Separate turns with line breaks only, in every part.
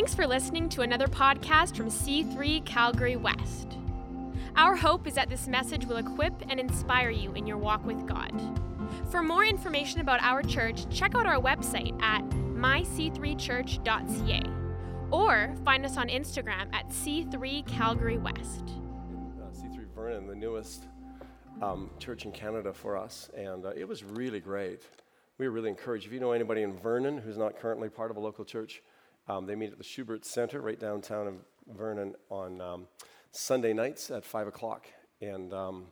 Thanks for listening to another podcast from C3 Calgary West. Our hope is that this message will equip and inspire you in your walk with God. For more information about our church, check out our website at myc3church.ca or find us on Instagram at C3 Calgary West.
uh, C3 Vernon, the newest um, church in Canada for us, and uh, it was really great. We were really encouraged. If you know anybody in Vernon who's not currently part of a local church, um, they meet at the Schubert Center right downtown in Vernon on um, Sunday nights at 5 o'clock. And um,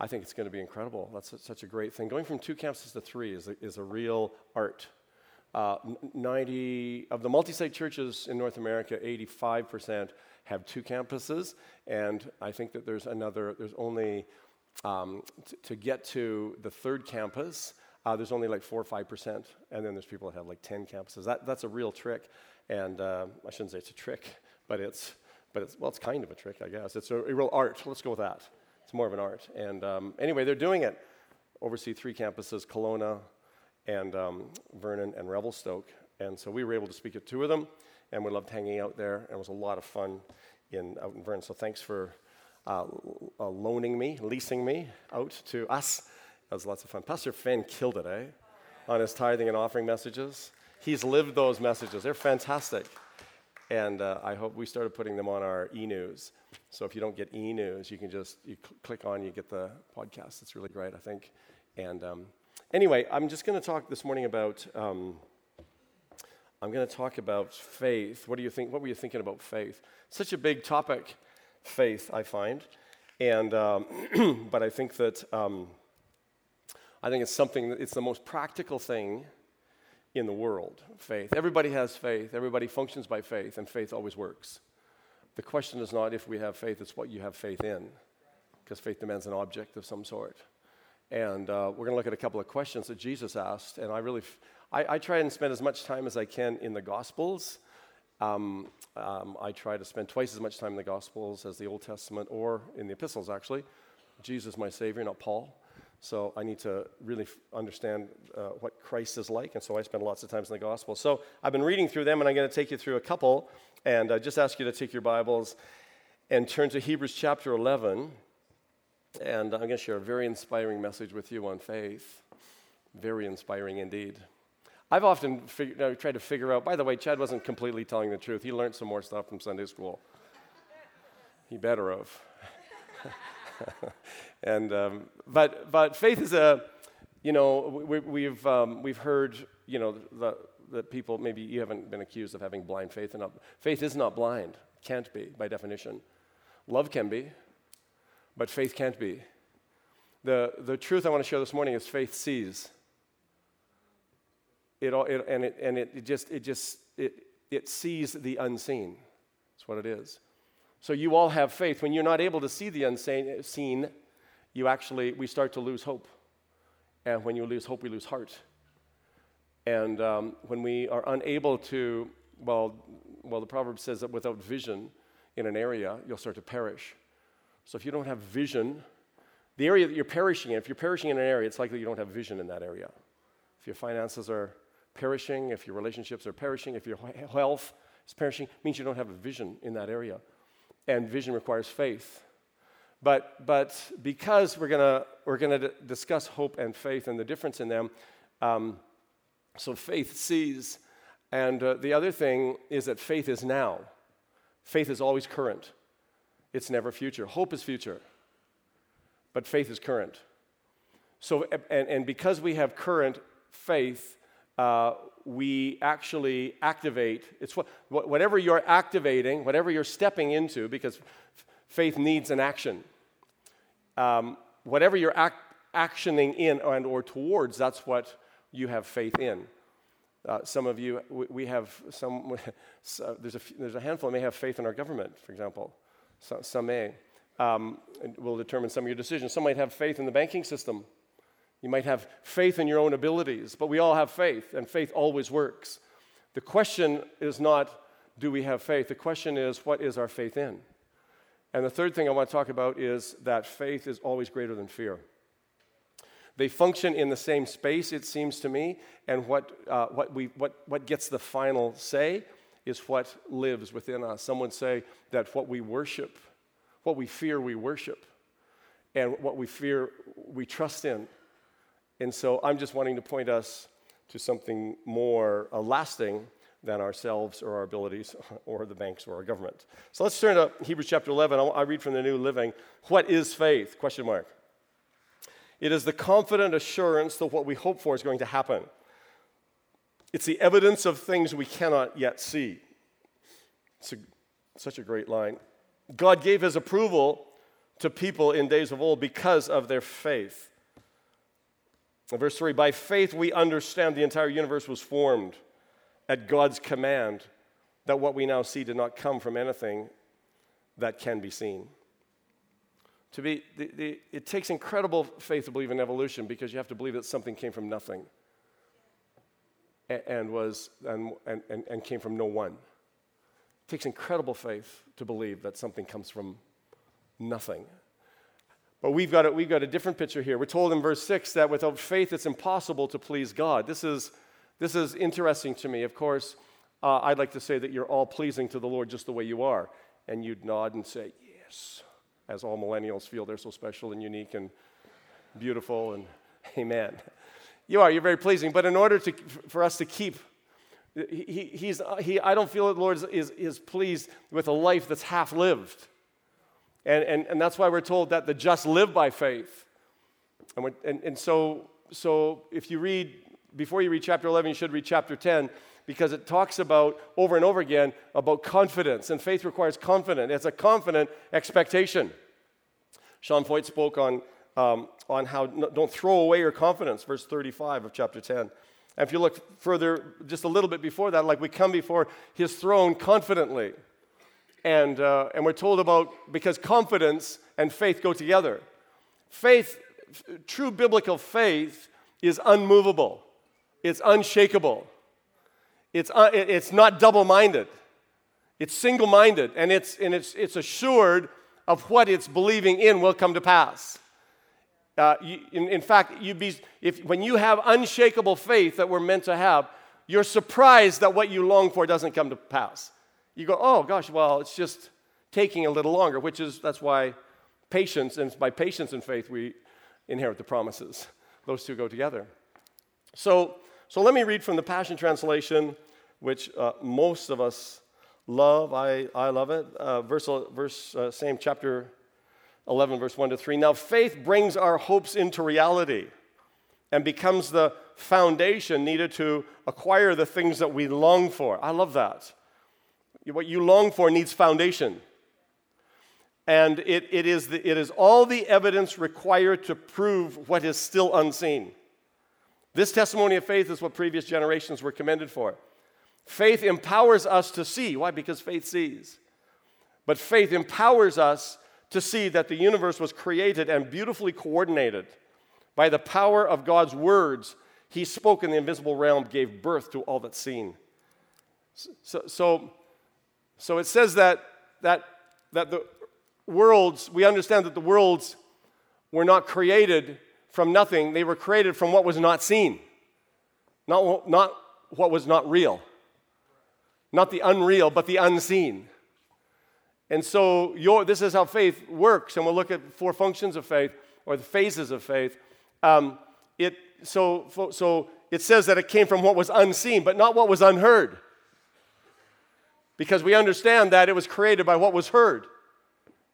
I think it's going to be incredible. That's a, such a great thing. Going from two campuses to three is a, is a real art. Uh, 90 of the multi-site churches in North America, 85% have two campuses, and I think that there's another. There's only um, t- to get to the third campus. Uh, there's only like four or five percent, and then there's people that have like 10 campuses. That, that's a real trick, and uh, I shouldn't say it's a trick, but it's but it's well, it's kind of a trick, I guess. It's a, a real art. Let's go with that. It's more of an art. And um, anyway, they're doing it. Oversee three campuses: Kelowna, and um, Vernon and Revelstoke. And so we were able to speak at two of them, and we loved hanging out there. And it was a lot of fun in out in Vernon. So thanks for uh, uh, loaning me, leasing me out to us. That was lots of fun. Pastor Finn killed it, eh? On his tithing and offering messages. He's lived those messages. They're fantastic. And uh, I hope we started putting them on our e-news. So if you don't get e-news, you can just you cl- click on, you get the podcast. It's really great, I think. And um, anyway, I'm just going to talk this morning about. Um, I'm going to talk about faith. What do you think? What were you thinking about faith? Such a big topic, faith. I find, and um, but I think that um, I think it's something. That it's the most practical thing in the world. Faith. Everybody has faith. Everybody functions by faith, and faith always works. The question is not if we have faith; it's what you have faith in, because faith demands an object of some sort. And uh, we're going to look at a couple of questions that Jesus asked. And I really, f- I, I try and spend as much time as I can in the Gospels. Um, um, I try to spend twice as much time in the Gospels as the Old Testament or in the epistles, actually. Jesus, my Savior, not Paul. So I need to really f- understand uh, what Christ is like. And so I spend lots of times in the Gospels. So I've been reading through them, and I'm going to take you through a couple. And I just ask you to take your Bibles and turn to Hebrews chapter 11. And I'm going to share a very inspiring message with you on faith. Very inspiring indeed. I've often fig- uh, tried to figure out, by the way, Chad wasn't completely telling the truth. He learned some more stuff from Sunday school. He better have. and, um, but, but faith is a, you know, we, we've, um, we've heard, you know, the, people, maybe you haven't been accused of having blind faith. Enough. Faith is not blind, can't be by definition. Love can be, but faith can't be. The, the truth I want to share this morning is faith sees. It, all, it, and it, and it, it just, it, just it, it sees the unseen. That's what it is. So you all have faith. When you're not able to see the unseen, you actually, we start to lose hope. And when you lose hope, we lose heart. And um, when we are unable to, well, well, the proverb says that without vision in an area, you'll start to perish. So if you don't have vision, the area that you're perishing in, if you're perishing in an area, it's likely you don't have vision in that area. If your finances are perishing, if your relationships are perishing, if your health is perishing, means you don't have a vision in that area. And vision requires faith. But, but because we're going we're gonna d- discuss hope and faith and the difference in them, um, so faith sees. And uh, the other thing is that faith is now. Faith is always current, it's never future. Hope is future, but faith is current. So, and, and because we have current faith, uh, we actually activate. It's what, whatever you're activating, whatever you're stepping into, because faith needs an action. Um, whatever you're act, actioning in and or towards, that's what you have faith in. Uh, some of you, we, we have some, so there's, a, there's a handful that may have faith in our government, for example. So, some may. Um, will determine some of your decisions. Some might have faith in the banking system. You might have faith in your own abilities, but we all have faith, and faith always works. The question is not, do we have faith? The question is, what is our faith in? And the third thing I want to talk about is that faith is always greater than fear. They function in the same space, it seems to me, and what, uh, what, we, what, what gets the final say is what lives within us. Some would say that what we worship, what we fear, we worship, and what we fear, we trust in. And so I'm just wanting to point us to something more uh, lasting than ourselves or our abilities or the banks or our government. So let's turn to Hebrews chapter 11. I read from the New Living. What is faith? Question mark. It is the confident assurance that what we hope for is going to happen. It's the evidence of things we cannot yet see. It's a, such a great line. God gave his approval to people in days of old because of their faith. In verse 3 By faith we understand the entire universe was formed at God's command, that what we now see did not come from anything that can be seen. To be, the, the, it takes incredible faith to believe in evolution because you have to believe that something came from nothing and, was, and, and, and came from no one. It takes incredible faith to believe that something comes from nothing. But we've got, a, we've got a different picture here. We're told in verse 6 that without faith it's impossible to please God. This is, this is interesting to me. Of course, uh, I'd like to say that you're all pleasing to the Lord just the way you are. And you'd nod and say, Yes, as all millennials feel they're so special and unique and beautiful and amen. You are, you're very pleasing. But in order to, for us to keep, he, he's, he, I don't feel that the Lord is, is, pleased with a life that's half lived. And, and, and that's why we're told that the just live by faith. And, and, and so, so if you read, before you read chapter 11, you should read chapter 10 because it talks about over and over again about confidence. And faith requires confidence, it's a confident expectation. Sean Feucht spoke on, um, on how don't throw away your confidence, verse 35 of chapter 10. And if you look further, just a little bit before that, like we come before his throne confidently. And, uh, and we're told about because confidence and faith go together. Faith, true biblical faith, is unmovable, it's unshakable, it's, uh, it's not double minded, it's single minded, and, it's, and it's, it's assured of what it's believing in will come to pass. Uh, you, in, in, fact, you be, if, when you have unshakable faith that we're meant to have, you're surprised that what you long for doesn't come to pass you go, oh gosh, well, it's just taking a little longer, which is, that's why patience, and by patience and faith, we inherit the promises. Those two go together. So, so let me read from the Passion Translation, which uh, most of us love. I, I love it. Uh, verse, verse uh, same chapter 11, verse 1 to 3. Now, faith brings our hopes into reality and becomes the foundation needed to acquire the things that we long for. I love that. What you long for needs foundation. And it, it, is the, it is all the evidence required to prove what is still unseen. This testimony of faith is what previous generations were commended for. Faith empowers us to see. Why? Because faith sees. But faith empowers us to see that the universe was created and beautifully coordinated by the power of God's words. He spoke in the invisible realm, gave birth to all that's seen. So, so so it says that, that, that the worlds, we understand that the worlds were not created from nothing, they were created from what was not seen, not, not what was not real. Not the unreal, but the unseen. And so your, this is how faith works, and we'll look at four functions of faith, or the phases of faith. Um, it, so, so it says that it came from what was unseen, but not what was unheard because we understand that it was created by what was heard.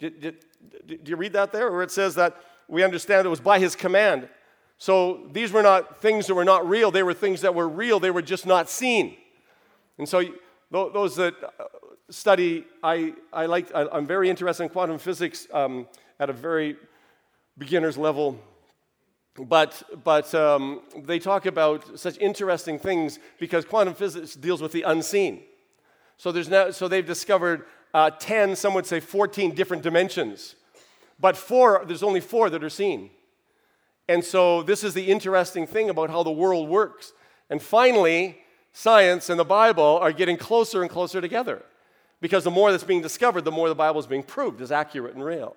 Do, did, did, you read that there? Where it says that we understand it was by his command. So these were not things that were not real, they were things that were real, they were just not seen. And so those that uh, study, I, I like, I, am very interested in quantum physics um, at a very beginner's level. But, but um, they talk about such interesting things because quantum physics deals with the unseen. So, there's now, so they've discovered uh, 10, some would say 14 different dimensions. But four, there's only four that are seen. And so this is the interesting thing about how the world works. And finally, science and the Bible are getting closer and closer together. Because the more that's being discovered, the more the Bible is being proved as accurate and real.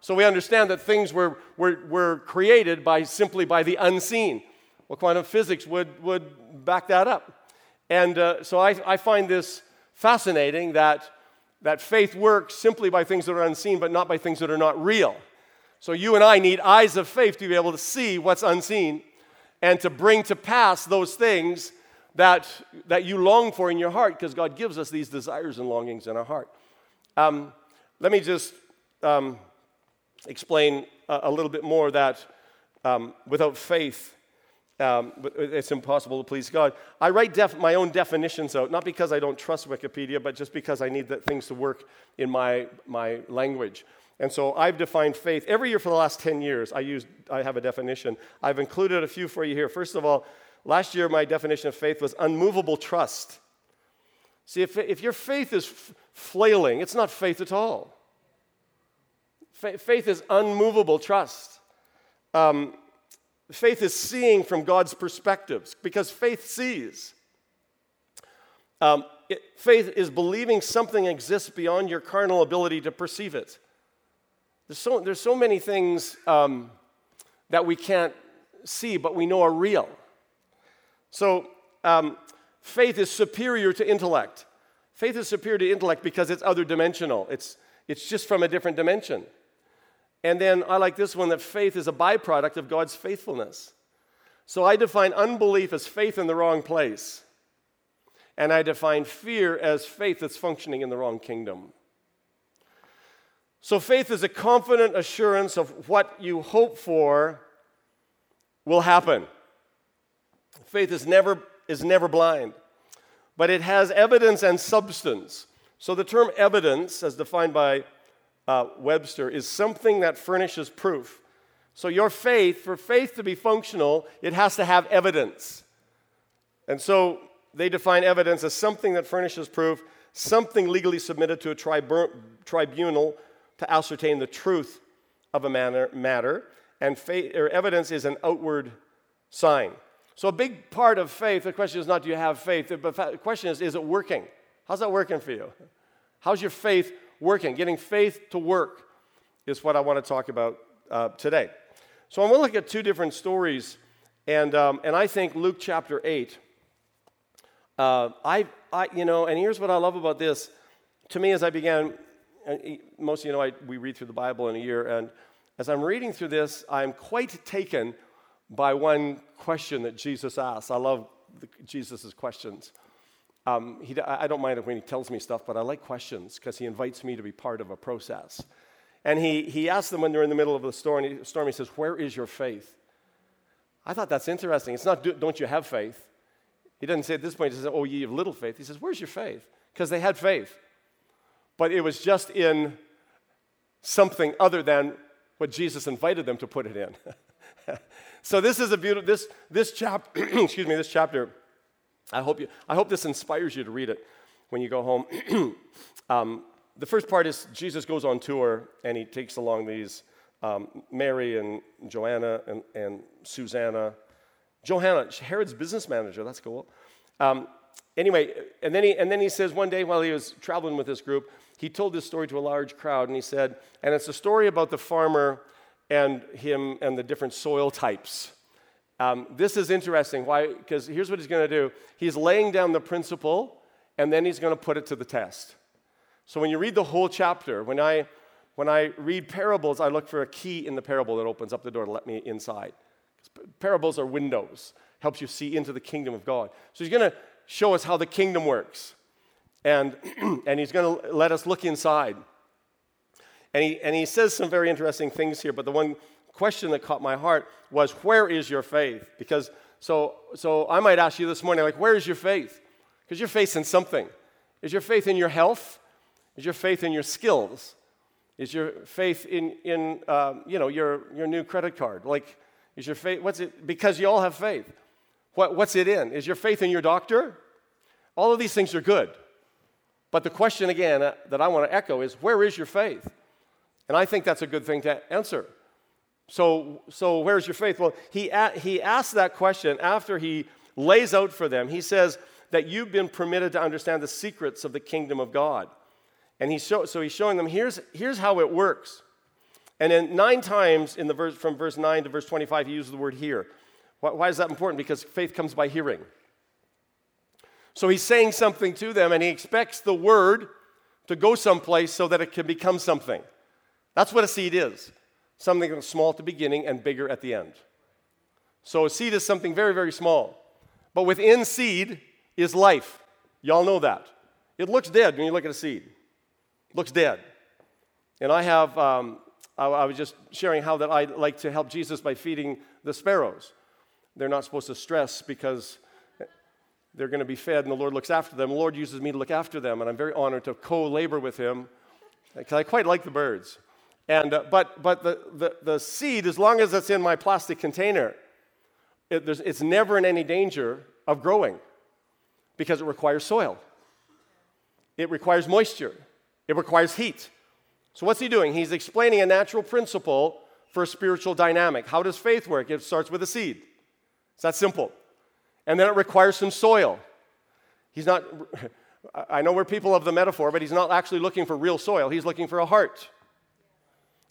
So we understand that things were, were, were created by simply by the unseen. Well, quantum physics would, would back that up. And uh, so I, I find this fascinating that, that faith works simply by things that are unseen, but not by things that are not real. So you and I need eyes of faith to be able to see what's unseen and to bring to pass those things that, that you long for in your heart because God gives us these desires and longings in our heart. Um, let me just um, explain a, a, little bit more that um, without faith, um, it's impossible to please God. I write def- my own definitions out, not because I don't trust Wikipedia, but just because I need the things to work in my, my language. And so I've defined faith. Every year for the last 10 years, I, use, I have a definition. I've included a few for you here. First of all, last year my definition of faith was unmovable trust. See, if, if your faith is f- flailing, it's not faith at all. Fa- faith is unmovable trust. Um, Faith is seeing from God's perspectives because faith sees. Um, it, faith is believing something exists beyond your carnal ability to perceive it. There's so, there's so many things um, that we can't see, but we know are real. So, um, faith is superior to intellect. Faith is superior to intellect because it's other dimensional, it's, it's just from a different dimension. And then I like this one that faith is a byproduct of God's faithfulness. So I define unbelief as faith in the wrong place. And I define fear as faith that's functioning in the wrong kingdom. So faith is a confident assurance of what you hope for will happen. Faith is never, is never blind, but it has evidence and substance. So the term evidence, as defined by uh, Webster, is something that furnishes proof. So, your faith, for faith to be functional, it has to have evidence. And so, they define evidence as something that furnishes proof, something legally submitted to a tribu- tribunal to ascertain the truth of a manner, matter. And faith, or evidence is an outward sign. So, a big part of faith, the question is not do you have faith, but the question is, is it working? How's that working for you? How's your faith working. Getting faith to work is what I want to talk about uh, today. So I'm going to look at two different stories, and, um, and I think Luke chapter 8. Uh, I, I, you know, and here's what I love about this. To me, as I began, most of you know I, we read through the Bible in a year, and as I'm reading through this, I'm quite taken by one question that Jesus asks. I love Jesus' questions. Um, he, I don't mind when he tells me stuff, but I like questions because he invites me to be part of a process. And he, he asks them when they're in the middle of the storm, he, storm, he says, Where is your faith? I thought that's interesting. It's not, don't you have faith? He doesn't say at this point, he says, Oh, ye of little faith. He says, Where's your faith? Because they had faith. But it was just in something other than what Jesus invited them to put it in. so this is a beautiful, this, this chapter, excuse me, this chapter I hope, you, I hope this inspires you to read it when you go home. um, the first part is Jesus goes on tour and he takes along these um, Mary and Joanna and, and Susanna. Johanna, Herod's business manager, that's cool. Um, anyway, and then, he, and then he says one day while he was traveling with this group, he told this story to a large crowd and he said, and it's a story about the farmer and him and the different soil types. Um, this is interesting. Why? Because here's what he's going to do he's laying down the principle, and then he's going to put it to the test. So when you read the whole chapter, when I, when I read parables, I look for a key in the parable that opens up the door to let me inside. Parables are windows, helps you see into the kingdom of God. So he's going to show us how the kingdom works. And, and he's going to let us look inside. And he, and he says some very interesting things here, but the one question that caught my heart was, Where is your faith? Because so, so I might ask you this morning, like, where is your faith? Because you're facing something. Is your faith in your health? Is your faith in your skills? Is your faith in, in um, you know, your, your new credit card? Like, is your faith, what's it, because you all have faith. What, what's it in? Is your faith in your doctor? All of these things are good. But the question again uh, that I want to echo is, where is your faith? And I think that's a good thing to answer. So, so where's your faith? Well, he, he asks that question after he lays out for them. He says that you've been permitted to understand the secrets of the kingdom of God. And he's show, so he's showing them here's, here's how it works. And then nine times in the verse, from verse 9 to verse 25, he uses the word hear. Why, why is that important? Because faith comes by hearing. So he's saying something to them, and he expects the word to go someplace so that it can become something. That's what a seed is something small at the beginning and bigger at the end. So a seed is something very, very small. But within seed is life. Y'all know that. It looks dead when you look at a seed. It looks dead. And I have, um, I, I was just sharing how that I like to help Jesus by feeding the sparrows. They're not supposed to stress because they're going to be fed and the Lord looks after them. The Lord uses me to look after them, and I'm very honored to co labor with Him because I quite like the birds. And, uh, but but the, the, the seed, as long as it's in my plastic container, it, it's never in any danger of growing because it requires soil, it requires moisture, it requires heat. So, what's he doing? He's explaining a natural principle for a spiritual dynamic. How does faith work? It starts with a seed. It's that simple. And then it requires some soil. He's not, I know we're people of the metaphor, but he's not actually looking for real soil. He's looking for a heart.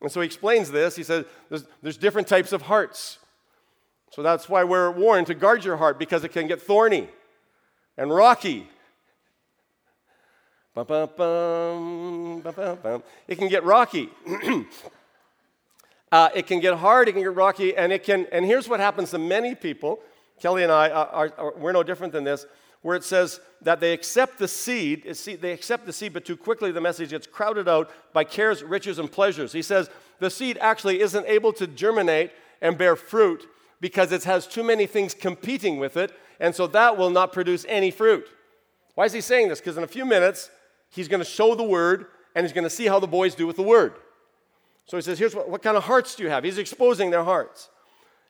And so he explains this. He says there's, there's different types of hearts. So that's why we're warned to guard your heart because it can get thorny and rocky. It can get rocky. uh, it can get hard, it can get rocky, and it can, and here's what happens to many people. Kelly and I, are, are, we're no different than this, where it says that they accept the seed, they accept the seed, but too quickly the message gets crowded out by cares, riches, and pleasures. He says the seed actually isn't able to germinate and bear fruit because it has too many things competing with it, and so that will not produce any fruit. Why is he saying this? Because in a few minutes, he's going to show the word and he's going to see how the boys do with the word. So he says, Here's what, what kind of hearts do you have? He's exposing their hearts.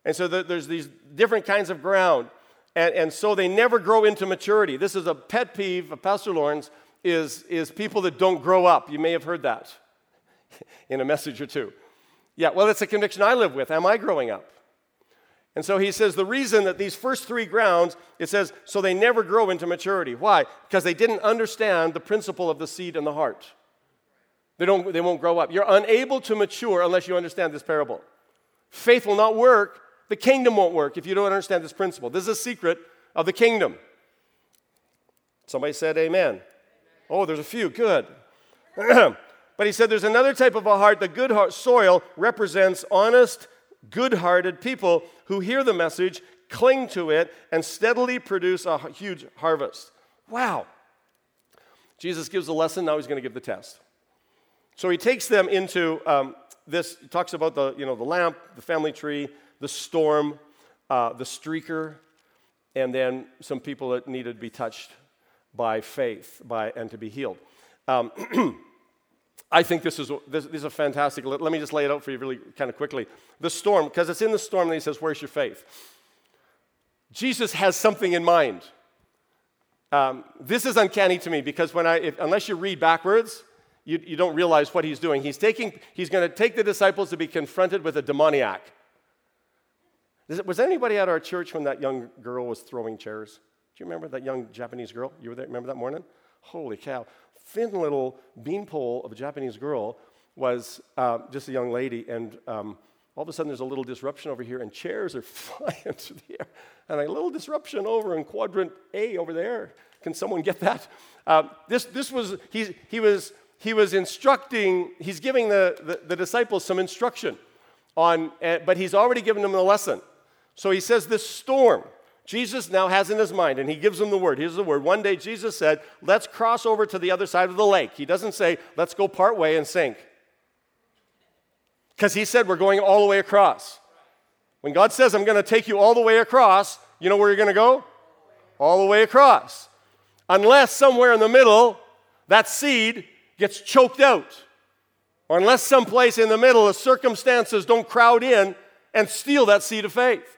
And so the, there's these different kinds of ground. And, and so they never grow into maturity. This is a pet peeve of Pastor Lawrence is, is people that don't grow up. You may have heard that in a message or two. Yeah, well, it's a conviction I live with. Am I growing up? And so he says the reason that these first three grounds, it says, so they never grow into maturity. Why? Because they didn't understand the principle of the seed and the heart. They, don't, they won't grow up. You're unable to mature unless you understand this parable. Faith will not work, the kingdom won't work if you don't understand this principle. This is a secret of the kingdom. Somebody said amen. Oh, there's a few. Good. but he said there's another type of a heart. The good heart soil represents honest, good hearted people who hear the message, cling to it, and steadily produce a huge harvest. Wow. Jesus gives a lesson, now he's going to give the test. So he takes them into um, this, talks about the, you know, the lamp, the family tree, the storm, uh, the streaker, and then some people that needed to be touched by faith by, and to be healed. Um, I think this is, this, this, is a fantastic. Let, me just lay it out for you really kind of quickly. The storm, because it's in the storm that he says, Where's your faith? Jesus has something in mind. Um, this is uncanny to me because when I, if, unless you read backwards, you, you don't realize what he's doing. He's, taking, he's going to take the disciples to be confronted with a demoniac. Was anybody at our church when that young girl was throwing chairs? Do you remember that young Japanese girl? You were there? Remember that morning? Holy cow. Thin little beanpole of a Japanese girl was uh, just a young lady, and um, all of a sudden there's a little disruption over here, and chairs are flying through the air. And a little disruption over in quadrant A over there. Can someone get that? Uh, this, this was, he, he was, he was instructing, he's giving the, the, the disciples some instruction on, uh, but he's already given them a lesson. So he says this storm, Jesus now has in his mind, and he gives them the word. Here's the word. One day Jesus said, Let's cross over to the other side of the lake. He doesn't say, Let's go part way and sink. Because he said, We're going all the way across. When God says, I'm going to take you all the way across, you know where you're going to go? All the way across. Unless somewhere in the middle, that seed gets choked out. Or unless someplace in the middle, the circumstances don't crowd in and steal that seed of faith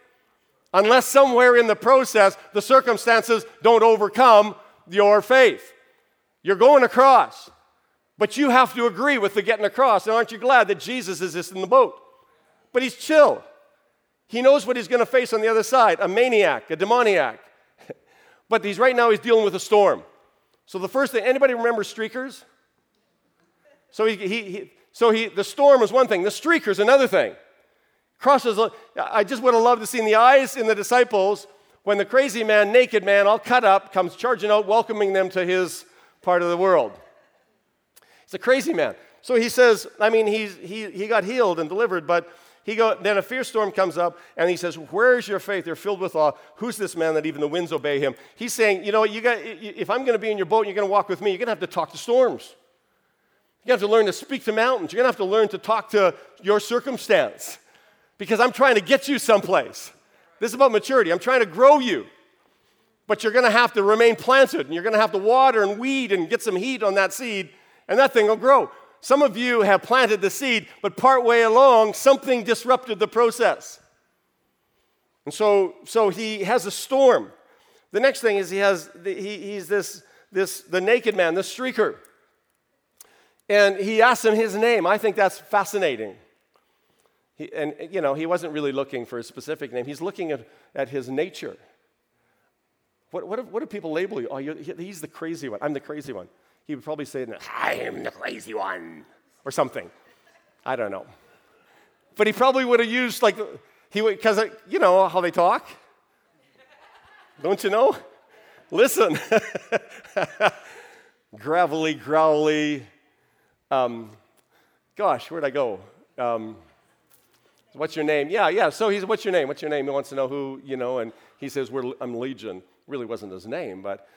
unless somewhere in the process the circumstances don't overcome your faith. You're going across, but you have to agree with the getting across. And aren't you glad that Jesus is just in the boat? But he's chill. He knows what he's going to face on the other side a maniac, a demoniac. but he's right now he's dealing with a storm. So the first thing, anybody remember streakers? So he, he, he so he, the storm is one thing, the streaker's another thing crosses. I just would have loved to see in the eyes in the disciples when the crazy man, naked man, all cut up, comes charging out, welcoming them to his part of the world. He's a crazy man. So he says, I mean, he's, he, he got healed and delivered, but he go, then a fierce storm comes up, and he says, Where is your faith? You're filled with awe. Who's this man that even the winds obey him? He's saying, You know, you got, if I'm going to be in your boat and you're going to walk with me, you're going to have to talk to storms. You're going to have to learn to speak to mountains. You're going to have to learn to talk to your circumstance because I'm trying to get you someplace. This is about maturity. I'm trying to grow you. But you're going to have to remain planted and you're going to have to water and weed and get some heat on that seed, and that thing will grow. Some of you have planted the seed, but partway along, something disrupted the process. And so, so he has a storm. The next thing is he has the, he, he's this, this the naked man, the streaker. And he asks him his name. I think that's fascinating. He, and, you know, he wasn't really looking for a specific name. He's looking at, at his nature. What, what, what do people label you? Oh, he's the crazy one. I'm the crazy one he would probably say, I am the crazy one, or something. I don't know. But he probably would have used, like, he would, because, you know how they talk? Don't you know? Listen. Gravelly, growly. Um, gosh, where'd I go? Um, what's your name? Yeah, yeah. So he's, what's your name? What's your name? He wants to know who, you know, and he says, We're, I'm Legion. Really wasn't his name, but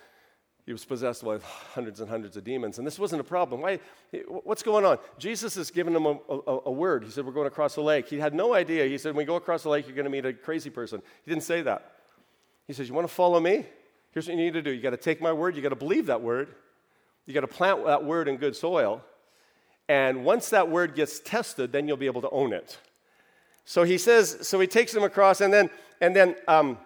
he was possessed with hundreds and hundreds of demons, and this wasn't a problem. Why, what's going on? Jesus has given him a, a, a, word. He said, We're going across the lake. He had no idea. He said, When we go across the lake, you're going to meet a crazy person. He didn't say that. He says, You want to follow me? Here's what you need to do you got to take my word, you got to believe that word, you got to plant that word in good soil, and once that word gets tested, then you'll be able to own it. So he says, so he takes him across, and then, and then, um,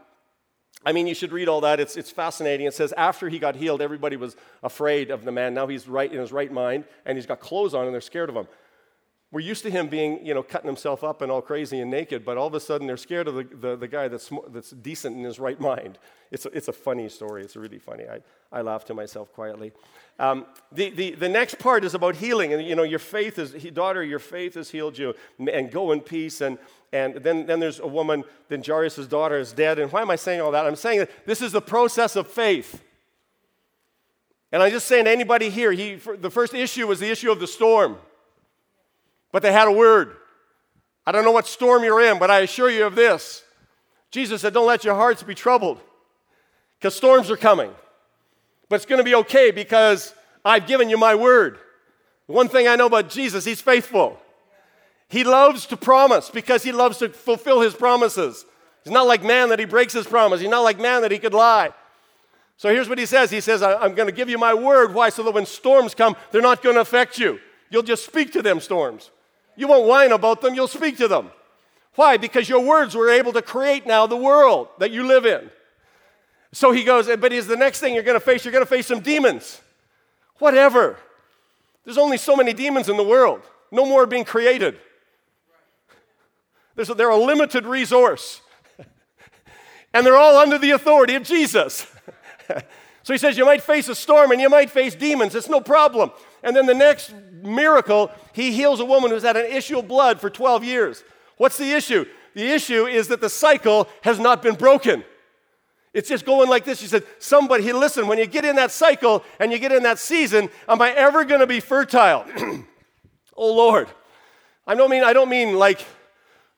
I mean, you should read all that. It's, it's fascinating. It says after he got healed, everybody was afraid of the man. Now he's right in his right mind, and he's got clothes on, and they're scared of him. We're used to him being, you know, cutting himself up and all crazy and naked, but all of a sudden they're scared of the, the, the guy that's, that's decent in his right mind. It's a, it's a funny story. It's really funny. I, I laugh to myself quietly. Um, the, the, the next part is about healing. And, you know, your faith is, daughter, your faith has healed you, and go in peace. And, and then, then there's a woman, then Jairus' daughter is dead. And why am I saying all that? I'm saying that this is the process of faith. And I'm just saying to anybody here, he, the first issue was the issue of the storm. But they had a word. I don't know what storm you're in, but I assure you of this. Jesus said, Don't let your hearts be troubled, because storms are coming. But it's going to be okay because I've given you my word. One thing I know about Jesus, he's faithful. He loves to promise because he loves to fulfill his promises. He's not like man that he breaks his promise. He's not like man that he could lie. So here's what he says He says, I'm going to give you my word. Why? So that when storms come, they're not going to affect you. You'll just speak to them, storms. You won't whine about them, you'll speak to them. Why? Because your words were able to create now the world that you live in. So he goes, but is the next thing you're going to face, you're going to face some demons. Whatever. There's only so many demons in the world, no more being created. There's a, they're a limited resource. and they're all under the authority of Jesus. so he says, You might face a storm and you might face demons. It's no problem. And then the next miracle, he heals a woman who's had an issue of blood for 12 years. What's the issue? The issue is that the cycle has not been broken. It's just going like this. She said, Somebody, he listen, when you get in that cycle and you get in that season, am I ever going to be fertile? oh Lord. I don't mean, I don't mean like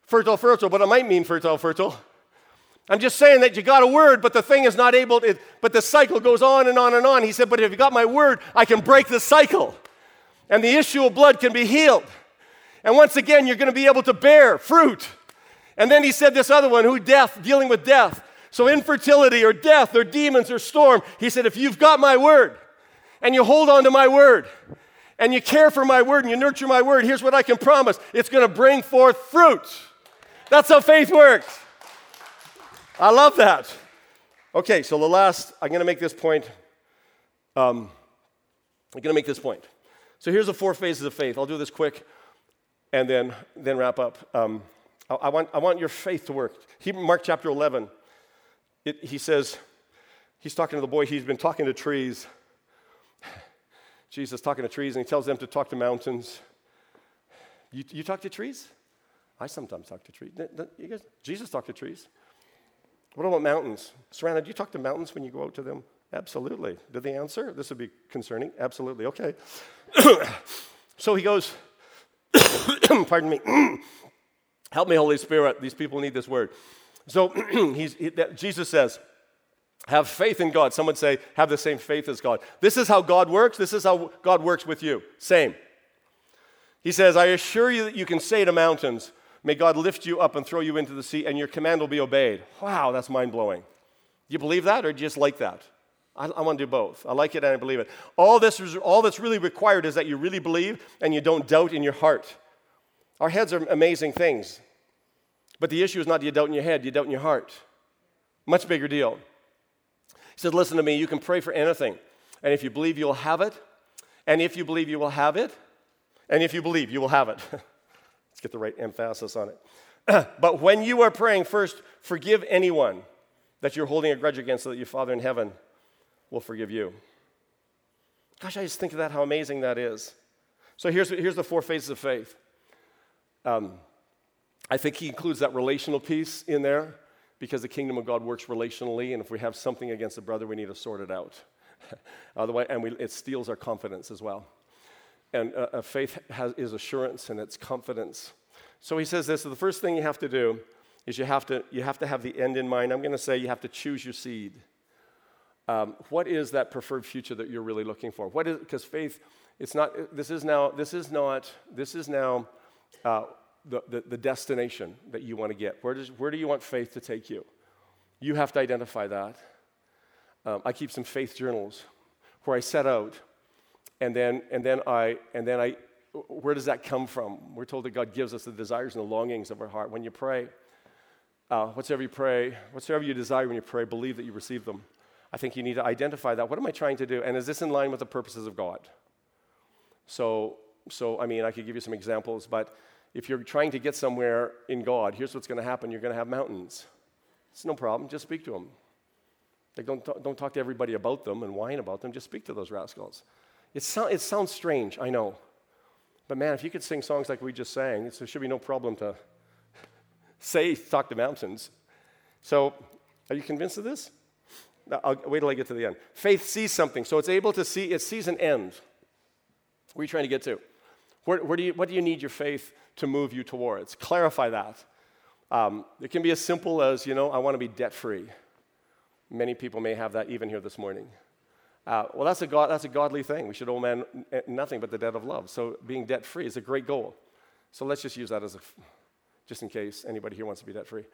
fertile, fertile, but I might mean fertile, fertile. I'm just saying that you got a word, but the thing is not able to, but the cycle goes on and on and on. He said, But if you got my word, I can break the cycle. And the issue of blood can be healed. And once again, you're going to be able to bear fruit. And then he said this other one, who death, dealing with death. So infertility or death or demons or storm. He said, if you've got my word and you hold on to my word and you care for my word and you nurture my word, here's what I can promise it's going to bring forth fruit. That's how faith works. I love that. Okay, so the last, I'm going to make this point. Um, I'm going to make this point. So here's the four phases of faith. I'll do this quick and then, then wrap up. Um, I, I, want, I want your faith to work. He, Mark chapter 11, it, he says, he's talking to the boy, he's been talking to trees. Jesus talking to trees, and he tells them to talk to mountains. You, you talk to trees? I sometimes talk to trees. You guys, Jesus talked to trees. What about mountains? Savannah, do you talk to mountains when you go out to them? Absolutely. Did they answer? This would be concerning. Absolutely. Okay. so he goes, pardon me, help me, Holy Spirit. These people need this word. So he's, he, that, Jesus says, have faith in God. Some would say, have the same faith as God. This is how God works. This is how God works with you. Same. He says, I assure you that you can say to mountains, May God lift you up and throw you into the sea, and your command will be obeyed. Wow, that's mind blowing. Do you believe that, or do you just like that? I, I want to do both. I like it and I believe it. All, this, all that's really required is that you really believe and you don't doubt in your heart. Our heads are amazing things. But the issue is not do you doubt in your head, you doubt in your heart. Much bigger deal. He said, Listen to me, you can pray for anything. And if you believe, you'll have it. And if you believe, you will have it. And if you believe, you will have it. Let's get the right emphasis on it. but when you are praying, first forgive anyone that you're holding a grudge against so that your Father in heaven will forgive you. Gosh, I just think of that, how amazing that is. So here's, here's the four phases of faith. Um, I think he includes that relational piece in there because the kingdom of God works relationally, and if we have something against a brother, we need to sort it out. Otherwise, and we, it steals our confidence as well. And uh, faith has, is assurance and it's confidence. So he says this so the first thing you have to do is you have to, you have to have the end in mind. I'm going to say you have to choose your seed. Um, what is that preferred future that you're really looking for? What is because faith? It's not. This is now. This is not. This is now uh, the, the, the destination that you want to get. Where does where do you want faith to take you? You have to identify that. Um, I keep some faith journals where I set out, and then and then I and then I. Where does that come from? We're told that God gives us the desires and the longings of our heart. When you pray, uh, whatsoever you pray, whatsoever you desire when you pray, believe that you receive them. I think you need to identify that. What am I trying to do? And is this in line with the purposes of God? So, so I mean, I could give you some examples, but if you're trying to get somewhere in God, here's what's going to happen you're going to have mountains. It's no problem. Just speak to them. Like, don't, talk, don't talk to everybody about them and whine about them. Just speak to those rascals. It, so, it sounds strange, I know. But man, if you could sing songs like we just sang, there should be no problem to say, talk to mountains. So, are you convinced of this? I'll wait till I get to the end. Faith sees something, so it's able to see, it sees an end. Where are you trying to get to? Where, where do you, what do you need your faith to move you towards? Clarify that. Um, it can be as simple as, you know, I want to be debt free. Many people may have that even here this morning. Uh, well, that's a, God, that's a godly thing. We should owe man nothing but the debt of love. So being debt free is a great goal. So let's just use that as a, just in case anybody here wants to be debt free.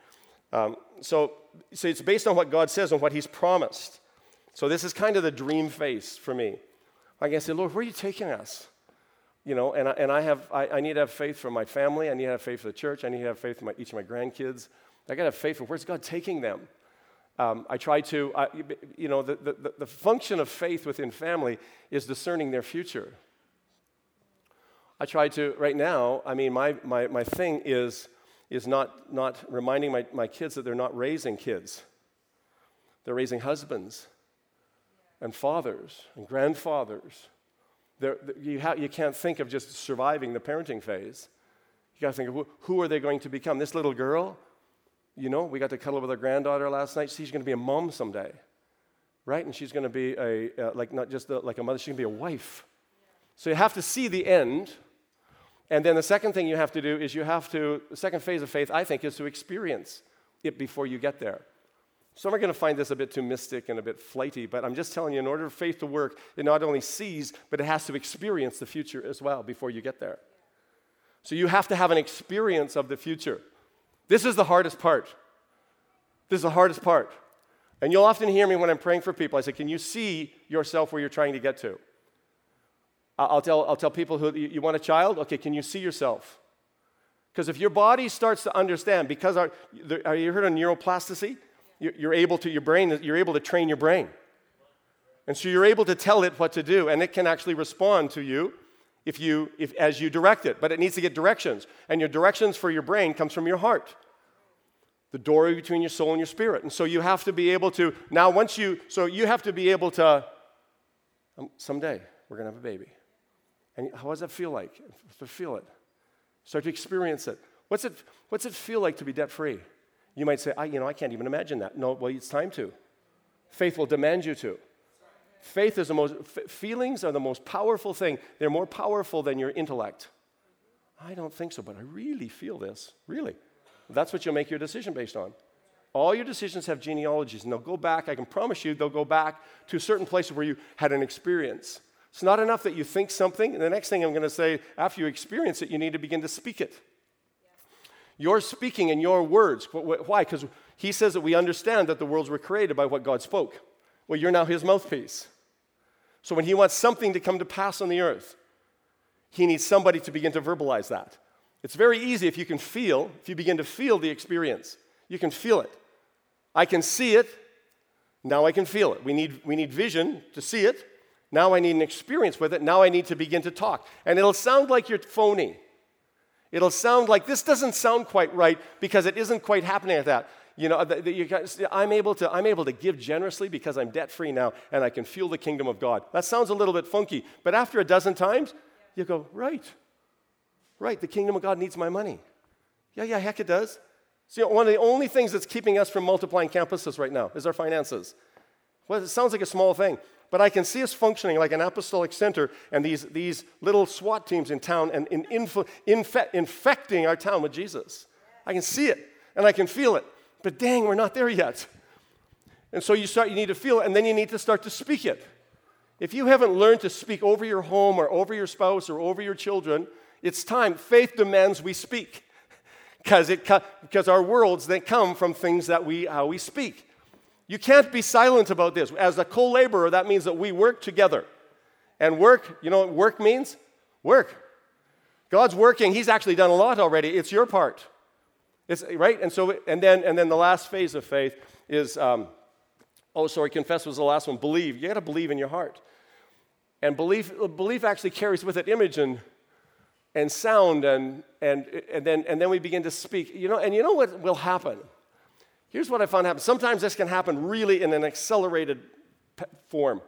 Um, so, so it's based on what God says and what He's promised. So this is kind of the dream face for me. I can say, Lord, where are you taking us? You know, and I, and I have I, I need to have faith for my family. I need to have faith for the church. I need to have faith for my, each of my grandkids. I got to have faith for where's God taking them. Um, I try to, I, you know, the, the, the function of faith within family is discerning their future. I try to, right now, I mean, my, my, my thing is is not, not reminding my, my kids that they're not raising kids. They're raising husbands and fathers and grandfathers. You, ha- you can't think of just surviving the parenting phase. You got to think of who, who are they going to become? This little girl, you know, we got to cuddle with our granddaughter last night. She's going to be a mom someday, right? And she's going to be a, uh, like, not just a, like a mother, she's going to be a wife. So you have to see the end and then the second thing you have to do is you have to, the second phase of faith, I think, is to experience it before you get there. Some are going to find this a bit too mystic and a bit flighty, but I'm just telling you, in order for faith to work, it not only sees, but it has to experience the future as well before you get there. So you have to have an experience of the future. This is the hardest part. This is the hardest part. And you'll often hear me when I'm praying for people. I say, Can you see yourself where you're trying to get to? I'll tell, I'll tell people who you want a child? Okay, can you see yourself? Because if your body starts to understand, because our, are you heard of neuroplasticity? You're able to, your brain, you're able to train your brain. And so you're able to tell it what to do, and it can actually respond to you if you, if, as you direct it. But it needs to get directions. And your directions for your brain comes from your heart. The doorway between your soul and your spirit. And so you have to be able to, now once you, so you have to be able to, um, someday we're going to have a baby. And how does that feel like? To feel it. Start to experience it. What's it, what's it feel like to be debt free? You might say, I, you know, I can't even imagine that. No, well, it's time to. Faith will demand you to. Faith is the most, f- feelings are the most powerful thing. They're more powerful than your intellect. I don't think so, but I really feel this. Really. That's what you'll make your decision based on. All your decisions have genealogies, and they'll go back, I can promise you, they'll go back to certain places where you had an experience. It's not enough that you think something, and the next thing I'm going to say, after you experience it, you need to begin to speak it. Your speaking and your words. Why? Because he says that we understand that the worlds were created by what God spoke. Well, you're now his mouthpiece. So when he wants something to come to pass on the earth, he needs somebody to begin to verbalize that. It's very easy if you can feel, if you begin to feel the experience. You can feel it. I can see it, now I can feel it. We need, we need vision to see it. Now I need an experience with it. Now I need to begin to talk. And it'll sound like you're phony. It'll sound like this doesn't sound quite right because it isn't quite happening like that. You know, the, the, guys, I'm, able to, I'm able to give generously because I'm debt free now and I can feel the kingdom of God. That sounds a little bit funky, but after a dozen times, you go, right, right, the kingdom of God needs my money. Yeah, yeah, heck it does. See, one of the only things that's keeping us from multiplying campuses right now is our finances. Well, it sounds like a small thing, but I can see us functioning like an apostolic center and these, these little SWAT teams in town and in info, infe- infecting our town with Jesus. I can see it and I can feel it, but dang, we're not there yet. And so you start, you need to feel it, and then you need to start to speak it. If you haven't learned to speak over your home or over your spouse or over your children, it's time. Faith demands we speak because because our worlds they come from things that we how we speak. You can't be silent about this. As a co-laborer, that means that we work together. And work, you know what work means? Work. God's working. He's actually done a lot already. It's your part. It's right. And so, and then, and then the last phase of faith is, um, oh, sorry, confess was the last one. Believe. You got to believe in your heart. And belief, belief actually carries with it image and and sound and, and, and, then, and then we begin to speak. You know, and you know what will happen? Here's what I found happen. Sometimes this can happen really in an accelerated form.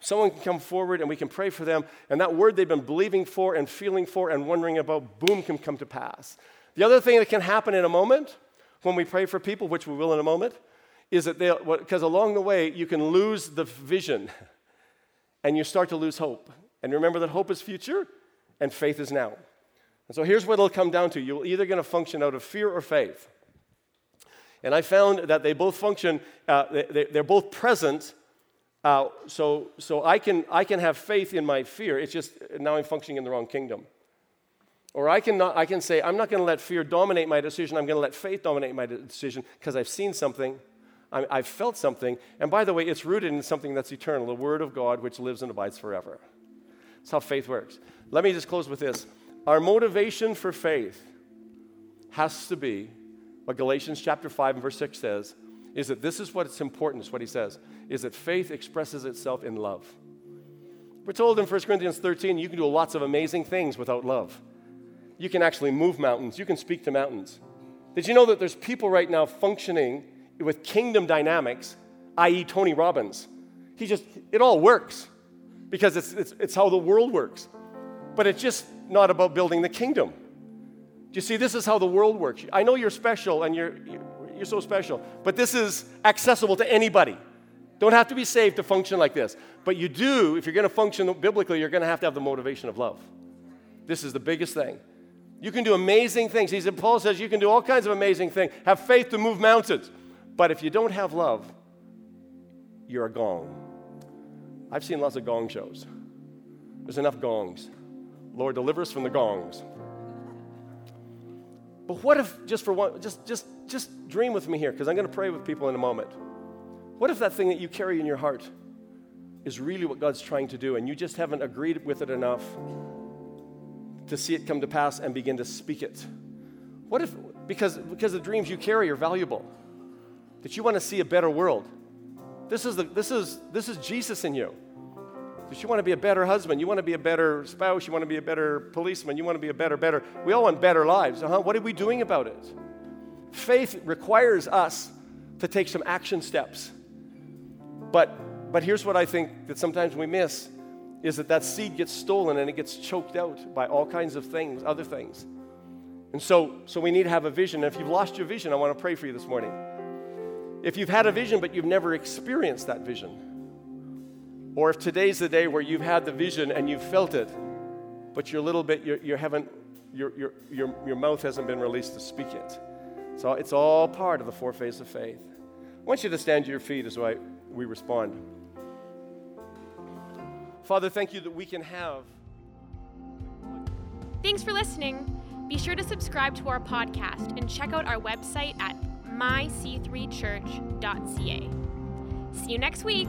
Someone can come forward and we can pray for them, and that word they've been believing for and feeling for and wondering about, boom, can come to pass. The other thing that can happen in a moment when we pray for people, which we will in a moment, is that they, because along the way you can lose the vision and you start to lose hope. And remember that hope is future and faith is now. And so here's what it'll come down to you're either going to function out of fear or faith. And I found that they both function, uh, they, are both present. Uh, so so I, can, I can have faith in my fear. It's just now I'm functioning in the wrong kingdom. Or I can, not, I can say, I'm not going to let fear dominate my decision. I'm going to let faith dominate my decision because I've seen something, i have felt something. And by the way, it's rooted in something that's eternal the Word of God, which lives and abides forever. That's how faith works. Let me just close with this. Our motivation for faith has to be what Galatians chapter 5 and verse 6 says is that this is what's important, is what he says, is that faith expresses itself in love. We're told in 1 Corinthians 13 you can do lots of amazing things without love. You can actually move mountains, you can speak to mountains. Did you know that there's people right now functioning with kingdom dynamics, i.e., Tony Robbins? He just, it all works because it's, it's, it's how the world works. But it's just not about building the kingdom. Do you see, this is how the world works. I know you're special and you're, you're so special, but this is accessible to anybody. Don't have to be saved to function like this. But you do, if you're going to function biblically, you're going to have to have the motivation of love. This is the biggest thing. You can do amazing things. He said, Paul says you can do all kinds of amazing things. Have faith to move mountains. But if you don't have love, you're a gong. I've seen lots of gong shows. There's enough gongs. Lord, deliver us from the gongs. But what if, just for one, just, just, just dream with me here, because I'm going to pray with people in a moment. What if that thing that you carry in your heart is really what God's trying to do, and you just haven't agreed with it enough to see it come to pass and begin to speak it? What if, because, because the dreams you carry are valuable, that you want to see a better world? This is, the, this, is, this is Jesus in you. That you want to be a better husband, you want to be a better spouse, you want to be a better policeman, you want to be a better, better. We all want better lives. Uh-huh. What are we doing about it? Faith requires us to take some action steps. But, but here's what I think that sometimes we miss is that that seed gets stolen and it gets choked out by all kinds of things, other things. And so, so we need to have a vision. And If you've lost your vision, I want to pray for you this morning. If you've had a vision but you've never experienced that vision, or if today's the day where you've had the vision and you've felt it, but you're a little bit, you're, you haven't, your, your, your, your mouth hasn't been released to speak it. So it's all part of the four phases of faith. I want you to stand to your feet as we respond. Father, thank you that we can have.
Thanks for listening. Be sure to subscribe to our podcast and check out our website at myc3church.ca. See you next week.